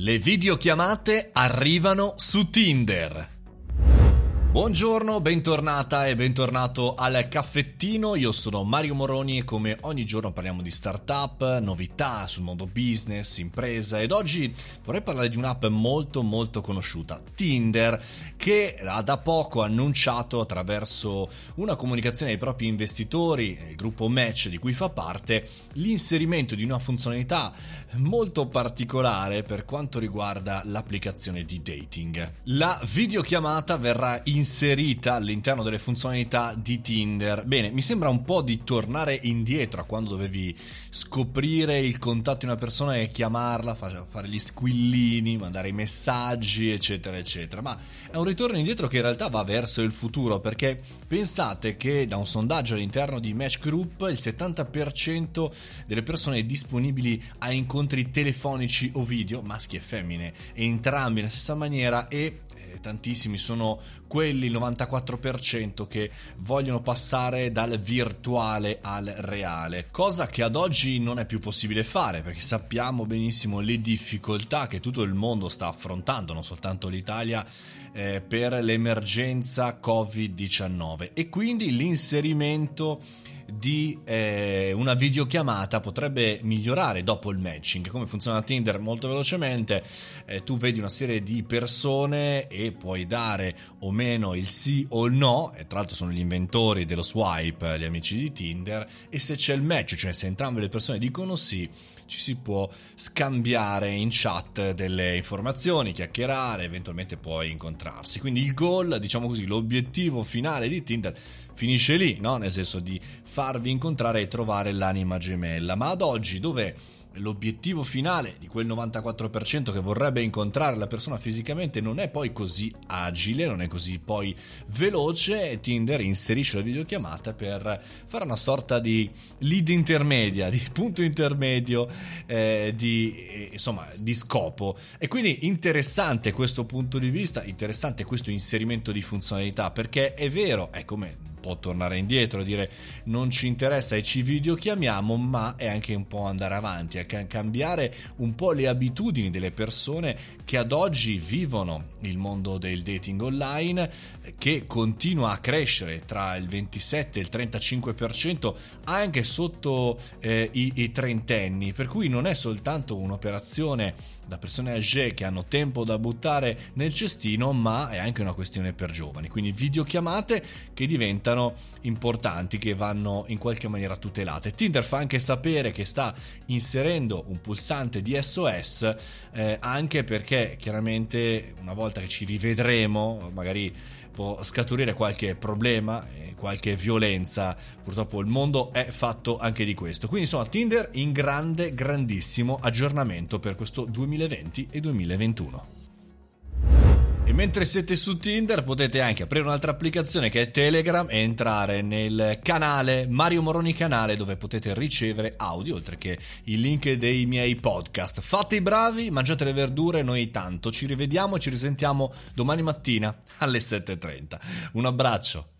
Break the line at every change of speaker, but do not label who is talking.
Le videochiamate arrivano su Tinder. Buongiorno, bentornata e bentornato al caffettino. Io sono Mario Moroni e come ogni giorno parliamo di startup, novità sul mondo business, impresa ed oggi vorrei parlare di un'app molto molto conosciuta, Tinder, che ha da poco annunciato attraverso una comunicazione ai propri investitori, il gruppo Match di cui fa parte, l'inserimento di una funzionalità molto particolare per quanto riguarda l'applicazione di dating. La videochiamata verrà inserita inserita all'interno delle funzionalità di Tinder. Bene, mi sembra un po' di tornare indietro a quando dovevi scoprire il contatto di una persona e chiamarla, fare gli squillini, mandare i messaggi, eccetera, eccetera. Ma è un ritorno indietro che in realtà va verso il futuro perché pensate che da un sondaggio all'interno di Match Group il 70% delle persone disponibili a incontri telefonici o video, maschi e femmine, entrambi nella stessa maniera e tantissimi sono quelli, il 94% che vogliono passare dal virtuale al reale, cosa che ad oggi non è più possibile fare perché sappiamo benissimo le difficoltà che tutto il mondo sta affrontando, non soltanto l'Italia, eh, per l'emergenza Covid-19 e quindi l'inserimento di eh, una videochiamata potrebbe migliorare dopo il matching. Come funziona Tinder molto velocemente, eh, tu vedi una serie di persone e puoi dare o meno il sì o il no, e tra l'altro sono gli inventori dello swipe, gli amici di Tinder, e se c'è il match, cioè se entrambe le persone dicono sì, ci si può scambiare in chat delle informazioni, chiacchierare, eventualmente poi incontrarsi. Quindi il goal, diciamo così, l'obiettivo finale di Tinder finisce lì, no? Nel senso di farvi incontrare e trovare l'anima gemella. Ma ad oggi dove l'obiettivo finale di quel 94% che vorrebbe incontrare la persona fisicamente non è poi così agile, non è così poi veloce, Tinder inserisce la videochiamata per fare una sorta di lead intermedia, di punto intermedio eh, di, eh, insomma, di scopo. E quindi interessante questo punto di vista, interessante questo inserimento di funzionalità, perché è vero, è come può tornare indietro, dire non ci interessa e ci videochiamiamo, ma è anche un po' andare avanti, a cambiare un po' le abitudini delle persone che ad oggi vivono il mondo del dating online, che continua a crescere tra il 27 e il 35% anche sotto eh, i, i trentenni, per cui non è soltanto un'operazione da persone âgée che hanno tempo da buttare nel cestino, ma è anche una questione per giovani. Quindi videochiamate che diventano importanti, che vanno in qualche maniera tutelate. Tinder fa anche sapere che sta inserendo un pulsante di SOS, eh, anche perché chiaramente una volta che ci rivedremo, magari può scaturire qualche problema, qualche violenza. Purtroppo il mondo è fatto anche di questo. Quindi insomma Tinder in grande, grandissimo aggiornamento per questo 2020 e 2021. E mentre siete su Tinder potete anche aprire un'altra applicazione che è Telegram e entrare nel canale Mario Moroni Canale dove potete ricevere audio oltre che il link dei miei podcast. Fate i bravi, mangiate le verdure, noi tanto. Ci rivediamo e ci risentiamo domani mattina alle 7.30. Un abbraccio.